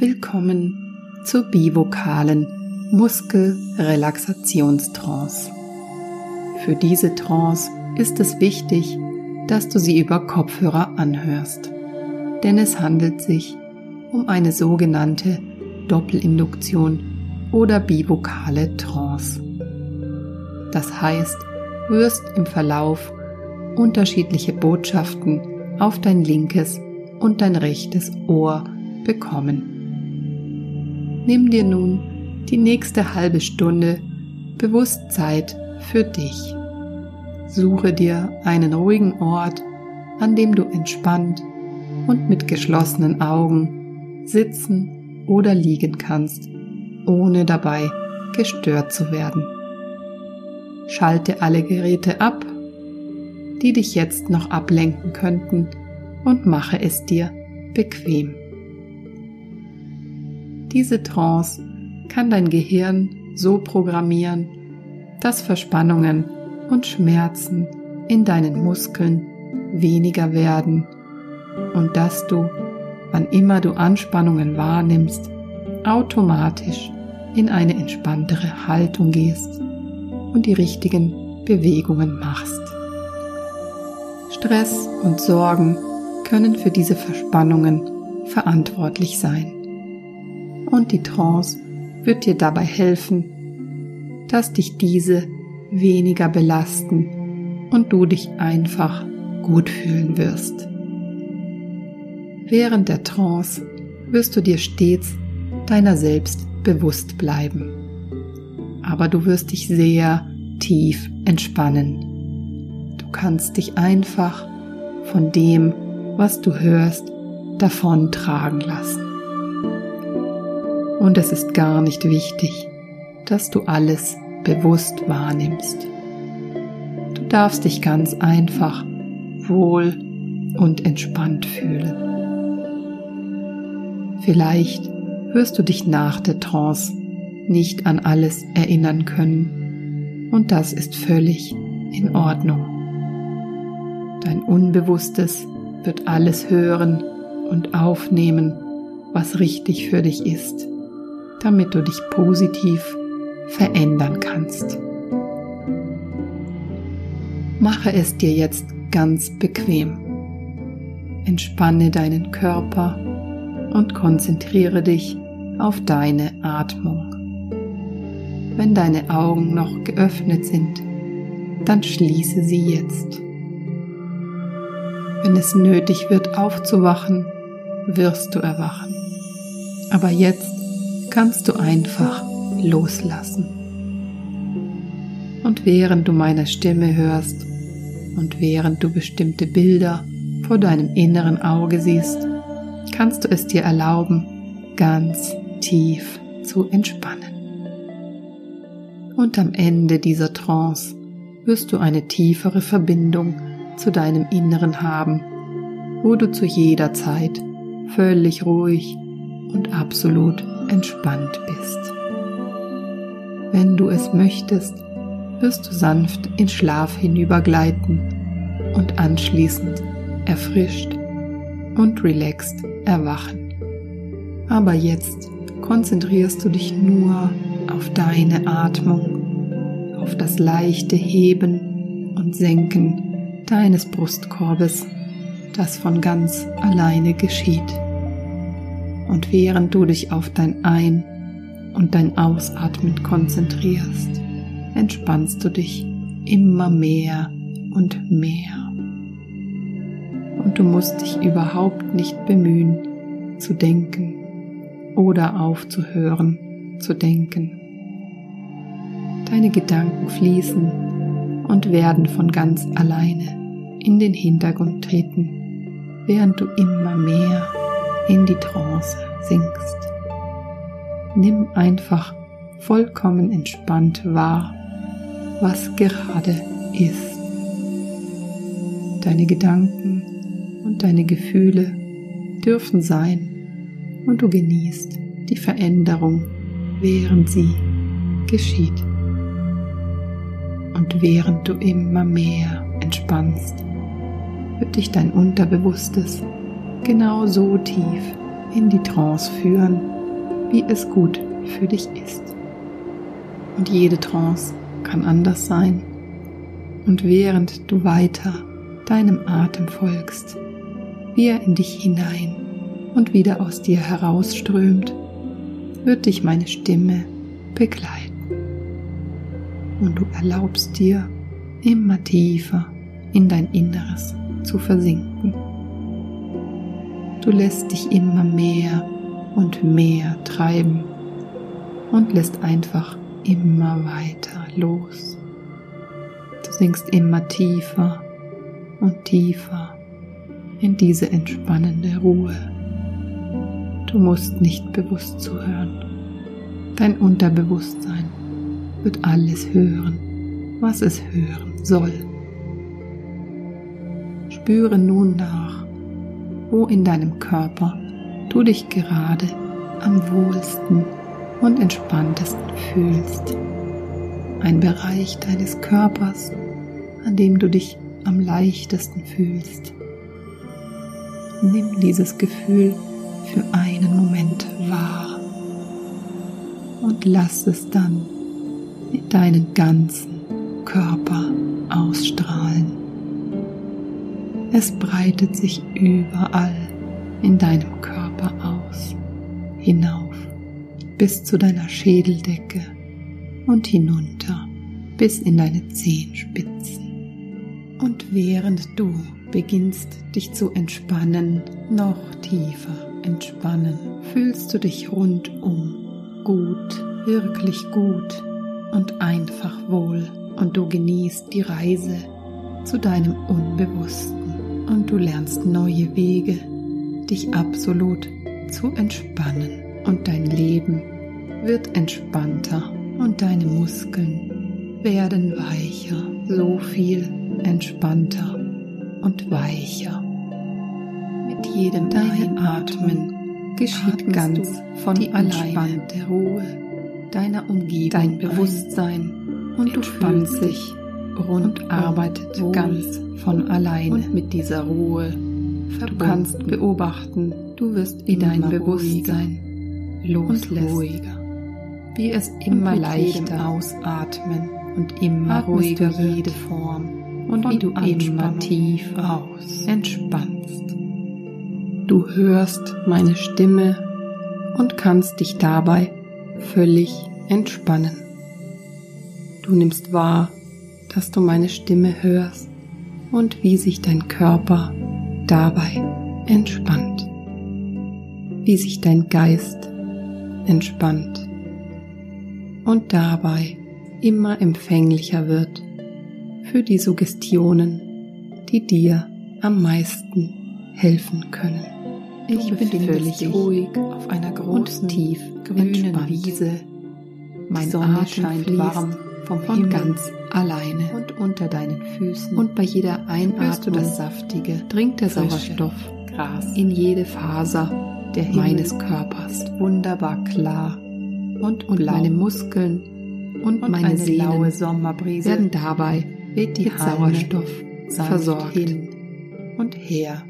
Willkommen zur bivokalen Muskelrelaxationstrance. Für diese Trance ist es wichtig, dass du sie über Kopfhörer anhörst, denn es handelt sich um eine sogenannte Doppelinduktion oder bivokale Trance. Das heißt, du wirst im Verlauf unterschiedliche Botschaften auf dein linkes und dein rechtes Ohr bekommen. Nimm dir nun die nächste halbe Stunde bewusst Zeit für dich. Suche dir einen ruhigen Ort, an dem du entspannt und mit geschlossenen Augen sitzen oder liegen kannst, ohne dabei gestört zu werden. Schalte alle Geräte ab, die dich jetzt noch ablenken könnten, und mache es dir bequem. Diese Trance kann dein Gehirn so programmieren, dass Verspannungen und Schmerzen in deinen Muskeln weniger werden und dass du, wann immer du Anspannungen wahrnimmst, automatisch in eine entspanntere Haltung gehst und die richtigen Bewegungen machst. Stress und Sorgen können für diese Verspannungen verantwortlich sein und die Trance wird dir dabei helfen, dass dich diese weniger belasten und du dich einfach gut fühlen wirst. Während der Trance wirst du dir stets deiner selbst bewusst bleiben. Aber du wirst dich sehr tief entspannen. Du kannst dich einfach von dem, was du hörst, davon tragen lassen. Und es ist gar nicht wichtig, dass du alles bewusst wahrnimmst. Du darfst dich ganz einfach wohl und entspannt fühlen. Vielleicht wirst du dich nach der Trance nicht an alles erinnern können und das ist völlig in Ordnung. Dein Unbewusstes wird alles hören und aufnehmen, was richtig für dich ist damit du dich positiv verändern kannst. Mache es dir jetzt ganz bequem. Entspanne deinen Körper und konzentriere dich auf deine Atmung. Wenn deine Augen noch geöffnet sind, dann schließe sie jetzt. Wenn es nötig wird aufzuwachen, wirst du erwachen. Aber jetzt kannst du einfach loslassen. Und während du meine Stimme hörst und während du bestimmte Bilder vor deinem inneren Auge siehst, kannst du es dir erlauben, ganz tief zu entspannen. Und am Ende dieser Trance wirst du eine tiefere Verbindung zu deinem Inneren haben, wo du zu jeder Zeit völlig ruhig und absolut entspannt bist. Wenn du es möchtest, wirst du sanft in Schlaf hinübergleiten und anschließend erfrischt und relaxed erwachen. Aber jetzt konzentrierst du dich nur auf deine Atmung, auf das leichte Heben und Senken deines Brustkorbes, das von ganz alleine geschieht. Und während du dich auf dein Ein- und dein Ausatmen konzentrierst, entspannst du dich immer mehr und mehr. Und du musst dich überhaupt nicht bemühen zu denken oder aufzuhören zu denken. Deine Gedanken fließen und werden von ganz alleine in den Hintergrund treten, während du immer mehr in die Trance sinkst. Nimm einfach vollkommen entspannt wahr, was gerade ist. Deine Gedanken und deine Gefühle dürfen sein und du genießt die Veränderung, während sie geschieht. Und während du immer mehr entspannst, wird dich dein Unterbewusstes genau so tief in die Trance führen, wie es gut für dich ist. Und jede Trance kann anders sein. Und während du weiter deinem Atem folgst, wie er in dich hinein und wieder aus dir herausströmt, wird dich meine Stimme begleiten. Und du erlaubst dir immer tiefer in dein Inneres zu versinken. Du lässt dich immer mehr und mehr treiben und lässt einfach immer weiter los. Du sinkst immer tiefer und tiefer in diese entspannende Ruhe. Du musst nicht bewusst zuhören. Dein Unterbewusstsein wird alles hören, was es hören soll. Spüre nun nach, wo in deinem Körper du dich gerade am wohlsten und entspanntesten fühlst. Ein Bereich deines Körpers, an dem du dich am leichtesten fühlst. Nimm dieses Gefühl für einen Moment wahr und lass es dann in deinen ganzen Körper ausstrahlen. Es breitet sich überall in deinem Körper aus, hinauf bis zu deiner Schädeldecke und hinunter bis in deine Zehenspitzen. Und während du beginnst dich zu entspannen, noch tiefer entspannen, fühlst du dich rundum gut, wirklich gut und einfach wohl und du genießt die Reise zu deinem Unbewussten und du lernst neue Wege, dich absolut zu entspannen. Und dein Leben wird entspannter und deine Muskeln werden weicher, so viel entspannter und weicher. Mit jedem Einatmen geschieht ganz von die entspannte Ruhe deiner Umgebung, dein Bewusstsein und du spannst dich und arbeitet ganz von alleine und mit dieser Ruhe. Du kannst beobachten, du wirst in dein Bewusstsein loslässt, wie es immer leichter ausatmen und immer ruhiger jede Form und wie du immer tief aus entspannst. Du hörst meine Stimme und kannst dich dabei völlig entspannen. Du nimmst wahr, dass du meine Stimme hörst und wie sich dein Körper dabei entspannt, wie sich dein Geist entspannt und dabei immer empfänglicher wird für die Suggestionen, die dir am meisten helfen können. Ich bin völlig ruhig auf einer großen, tief grünen Wiese. Mein Sonne scheint warm vom von Himmel ganz alleine. und unter deinen Füßen. Und bei jeder Einatmung das saftige, dringt der Sauerstoff Gras. in jede Faser der meines Körpers. Wunderbar klar. Und, und meine Muskeln und, und meine Sommerbrise werden dabei die Sauerstoff versorgt. hin und her.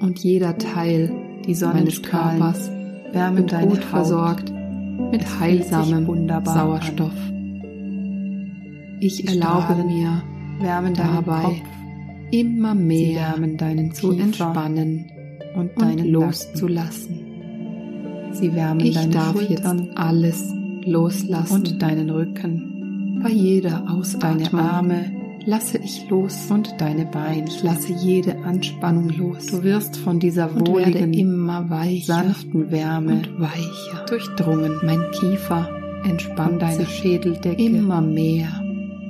Und jeder Teil die meines Körpers wärmend gut Haut versorgt mit heilsamem Sauerstoff. Ich erlaube mir, wärmen dabei Kopf, immer mehr deinen zu entspannen und deinen loszulassen. Sie wärmen ich deine darf Schultern, jetzt alles loslassen und deinen Rücken. Bei jeder Ausatmung deine Arme lasse ich los und deine Beine. Ich lasse jede Anspannung los. Du wirst von dieser wohligen, immer weicher, sanften Wärme und weicher durchdrungen. Mein Kiefer entspannt deine Schädeldecke immer mehr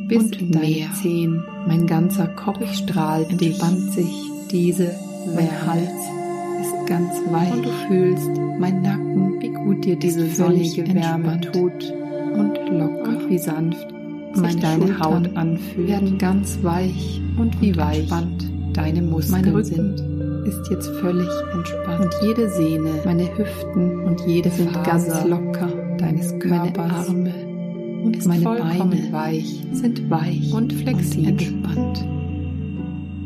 bis und in mehr. Zehen. Mein ganzer Kopf strahlt, entspannt sich. Diese, mein Hals ist ganz weich. Und du fühlst mein Nacken, wie gut dir diese sonnige Wärme tut und locker und wie sanft meine deine Haut anfühlt, werden ganz weich und wie und weich entspannt deine Muskeln sind. Ist jetzt völlig entspannt und jede Sehne, meine Hüften und jede sind Faser ganz locker deines Körpers. Meine Arme und meine Beine weich, sind weich und flexibel und entspannt.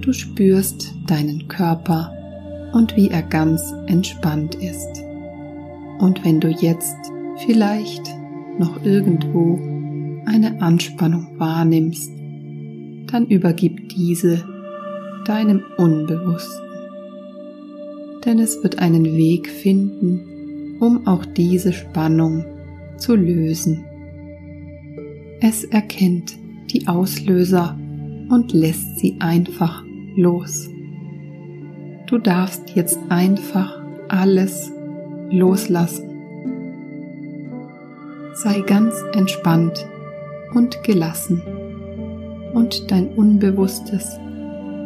Du spürst deinen Körper und wie er ganz entspannt ist. Und wenn du jetzt vielleicht noch irgendwo eine Anspannung wahrnimmst, dann übergib diese deinem Unbewussten. Denn es wird einen Weg finden, um auch diese Spannung zu lösen. Es erkennt die Auslöser und lässt sie einfach los. Du darfst jetzt einfach alles loslassen. Sei ganz entspannt und gelassen und dein Unbewusstes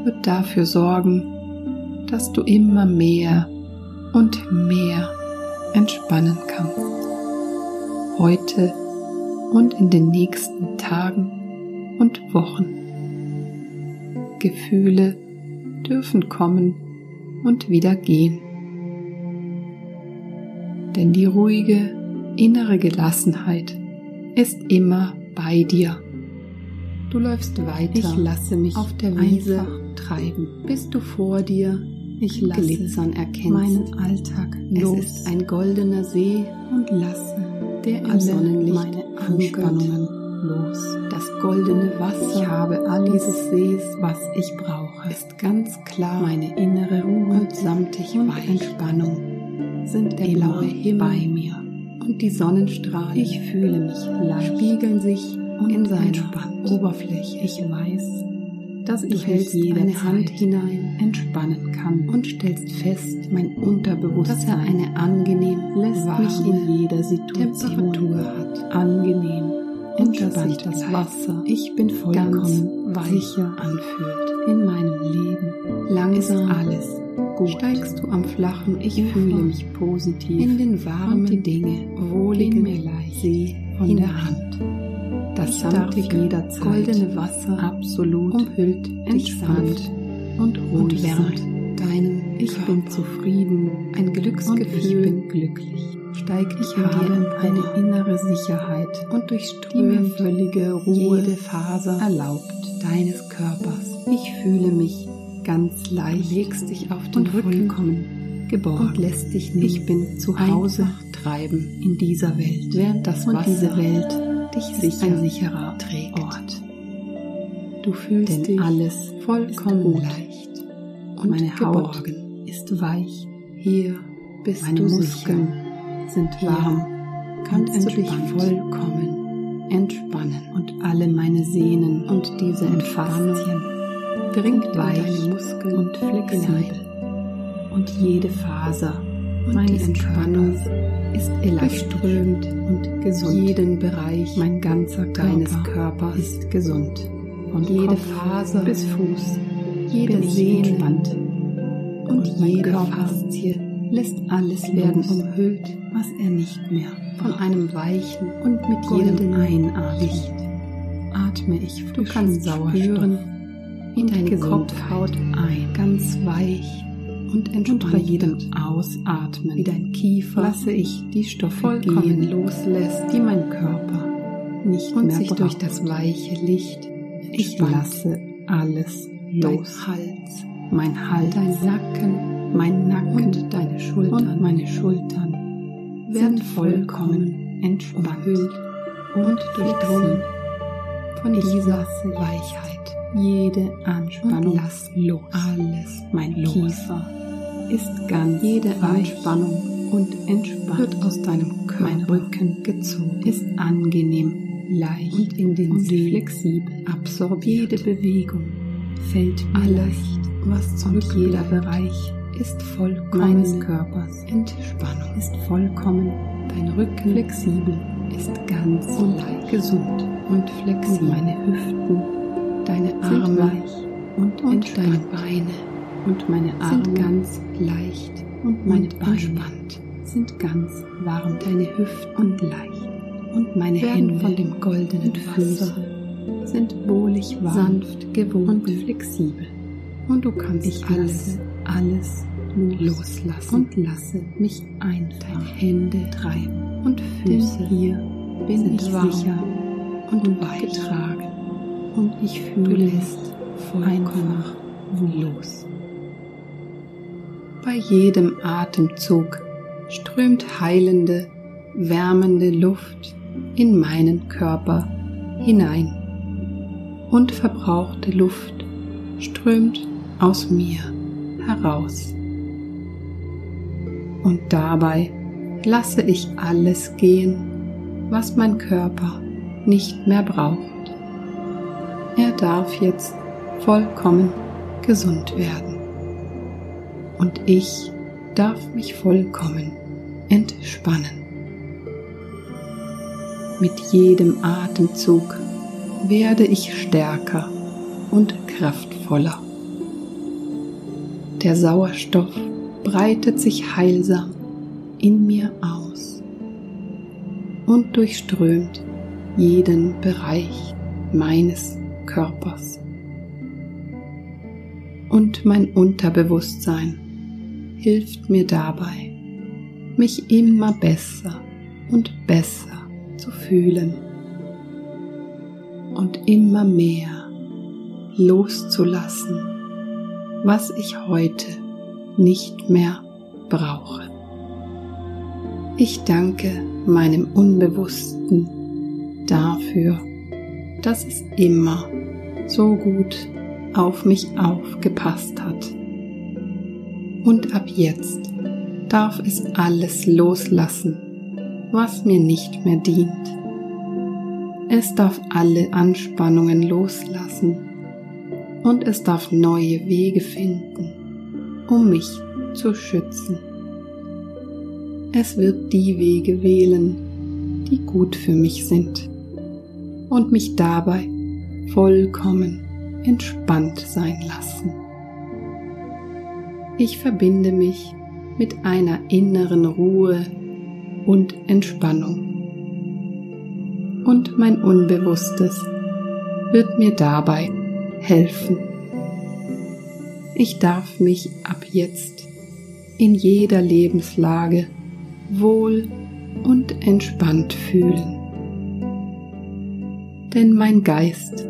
wird dafür sorgen, dass du immer mehr und mehr entspannen kannst. Heute und in den nächsten Tagen und Wochen. Gefühle dürfen kommen und wieder gehen. Denn die ruhige innere Gelassenheit ist immer bei dir. Du läufst weiter. Ich lasse mich auf der Wiese treiben, bis du vor dir ich lasse Glitzern erkennst. meinen Alltag los. Es ist ein goldener See und lasse der im Sonnenlicht meine Anspannungen los. Das goldene Wasser ich habe alles, dieses Sees, was ich brauche, ist ganz klar. Meine innere Ruhe und samtig und weich Entspannung sind der blaue Himmel bei mir und die Sonnenstrahlen ich fühle mich leicht spiegeln sich in seiner. Oberfläche. Ich weiß, dass Du ich hältst jede deine Hand hinein entspannen kann und stellst fest, mein Unterbewusstsein dass er eine angenehm lässt mich in jeder Situation Temperatur hat. angenehm Und dass entspannt sich das. Wasser ich bin vollkommen sicher anfühlt. in meinem Leben Langsam ist alles gut steigst du am flachen ich fühle mich positiv in den warmen die Dinge wohligen gehen mir leicht See von der Hand das samtige jederzeit goldene Wasser absolut umhüllt entspannt und ruhig und wärmt deinen Ich Körper. bin zufrieden Ein und ich Glücksgefühl bin glücklich. steigt Ich in habe eine innere Sicherheit, und durchströmt völlige Ruhe jede Faser erlaubt. deines Körpers. Ich fühle mich ganz leicht legst dich auf den und Rücken vollkommen geborgen. und lässt dich nicht Ich bin zu Hause treiben, in dieser Welt, während das und Wasser diese Welt dich sicher ein sicherer trägt. Ort. Du fühlst Denn dich alles vollkommen leicht und Meine Haut geborgen. ist weich, Hier bist meine du Muskeln sicher. sind Hier warm kannst du dich vollkommen entspannen. und alle meine Sehnen Und diese Entspannung in weich Muskeln und flexibel. und jede Faser Und meines die Entspannung ist elastisch und gesund. jeden Bereich mein ganzer deines Körper Körpers. ist gesund. Von Jede Kopf Faser bis Fuß jede Sehne entspannt. und, Und jede Faszie lässt alles werden los, umhüllt was er nicht mehr von einem weichen Und mit jedem Einatmen atme ich Du kannst Sauerstoff spüren, wie und deine Kopfhaut ein. ganz weich und Und entspannt bei jedem. Ausatmen wie dein Kiefer lasse ich die Stoffe vollkommen gehen, loslässt die mein Körper nicht und mehr sich braucht. durch das weiche Licht ich entspannt. lasse alles dein los. Hals, mein Hals, dein Nacken mein Nacken und deine Schultern und meine Schultern werden vollkommen entspannt umhüllt und durchdrungen von Ich dieser Weichheit. jede Anspannung Und lass los. Alles Mein los. Kiefer ist ganz Jede weich Anspannung und entspannt. wird aus deinem Körper mein Rücken gezogen ist angenehm, leicht und in den und See flexibel. absorbiert. Jede Bewegung fällt mir Alles, leicht. was Und jeder Bereich ist vollkommen meines Körpers Entspannung. ist vollkommen Dein Rücken flexibel, ist ganz und leicht gesund. und Und flexibel. meine Hüften deine sind Arme weich und, und entspannt. deine Beine und meine Arme sind ganz leicht und meine und Beine entspannt. sind ganz warm Deine Hüften und leicht. Und meine Hände von dem goldenen und Füße Wasser sind wohlig warm sanft und gewoben flexibel. und du kannst Ich alles alles los loslassen und lasse mich einfach deine Hände treiben. und Füße hier bin sind ich warm sicher und und weich. getragen. Und ich fühle lässt vollkommen einfach los. Bei jedem Atemzug strömt heilende, wärmende Luft in meinen Körper hinein und verbrauchte Luft strömt aus mir heraus. Und dabei lasse ich alles gehen, was mein Körper nicht mehr braucht. Er darf jetzt vollkommen gesund werden. Und ich darf mich vollkommen entspannen. Mit jedem Atemzug werde ich stärker und kraftvoller. Der Sauerstoff breitet sich heilsam in mir aus und durchströmt jeden Bereich meines Körpers. Und mein Unterbewusstsein hilft mir dabei, mich immer besser und besser zu fühlen und immer mehr loszulassen, was ich heute nicht mehr brauche. Ich danke meinem Unbewussten dafür, dass es immer so gut auf mich aufgepasst hat. Und ab jetzt darf es alles loslassen, was mir nicht mehr dient. Es darf alle Anspannungen loslassen und es darf neue Wege finden, um mich zu schützen. Es wird die Wege wählen, die gut für mich sind und mich dabei vollkommen entspannt sein lassen. Ich verbinde mich mit einer inneren Ruhe und Entspannung. Und mein Unbewusstes wird mir dabei helfen. Ich darf mich ab jetzt in jeder Lebenslage wohl und entspannt fühlen. Denn mein Geist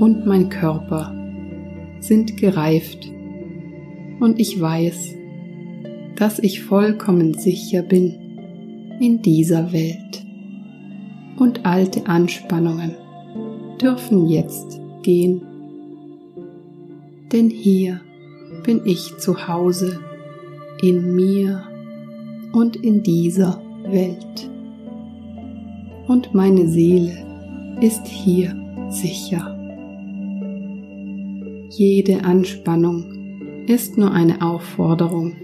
und mein Körper sind gereift und ich weiß, dass ich vollkommen sicher bin in dieser Welt. Und alte Anspannungen dürfen jetzt gehen, denn hier bin ich zu Hause in mir und in dieser Welt. Und meine Seele ist hier sicher. Jede Anspannung ist nur eine Aufforderung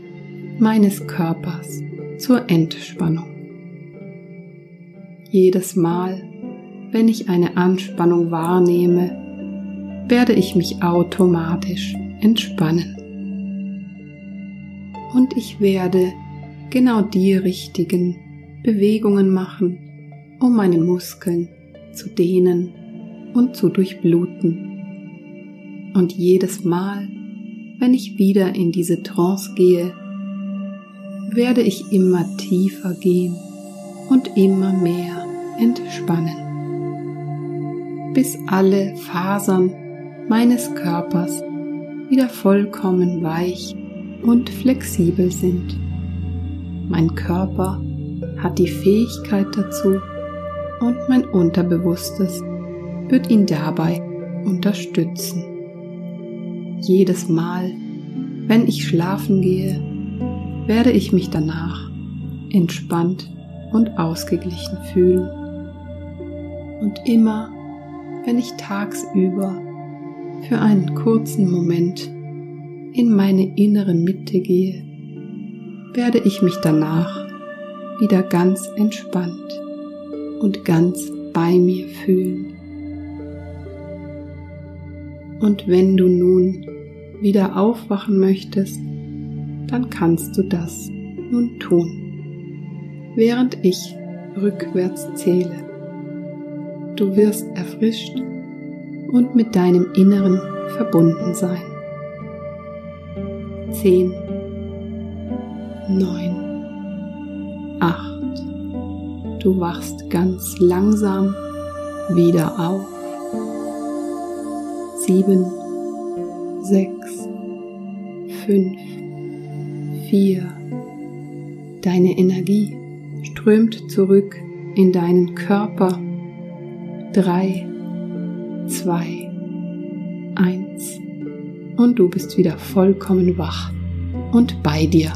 meines Körpers zur Entspannung. Jedes Mal, wenn ich eine Anspannung wahrnehme, werde ich mich automatisch entspannen. Und ich werde genau die richtigen Bewegungen machen, um meine Muskeln zu dehnen und zu durchbluten. Und jedes Mal, wenn ich wieder in diese Trance gehe, werde ich immer tiefer gehen und immer mehr entspannen, bis alle Fasern meines Körpers wieder vollkommen weich und flexibel sind. Mein Körper hat die Fähigkeit dazu und mein Unterbewusstes wird ihn dabei unterstützen. Jedes Mal, wenn ich schlafen gehe, werde ich mich danach entspannt und ausgeglichen fühlen. Und immer, wenn ich tagsüber für einen kurzen Moment in meine innere Mitte gehe, werde ich mich danach wieder ganz entspannt und ganz bei mir fühlen. Und wenn du nun wieder aufwachen möchtest, dann kannst du das nun tun, während ich rückwärts zähle. Du wirst erfrischt und mit deinem Inneren verbunden sein. 10, 9, 8. Du wachst ganz langsam wieder auf sieben, sechs, fünf, vier, Deine Energie strömt zurück in deinen Körper. Drei, zwei, eins. Und du bist wieder vollkommen wach und bei dir.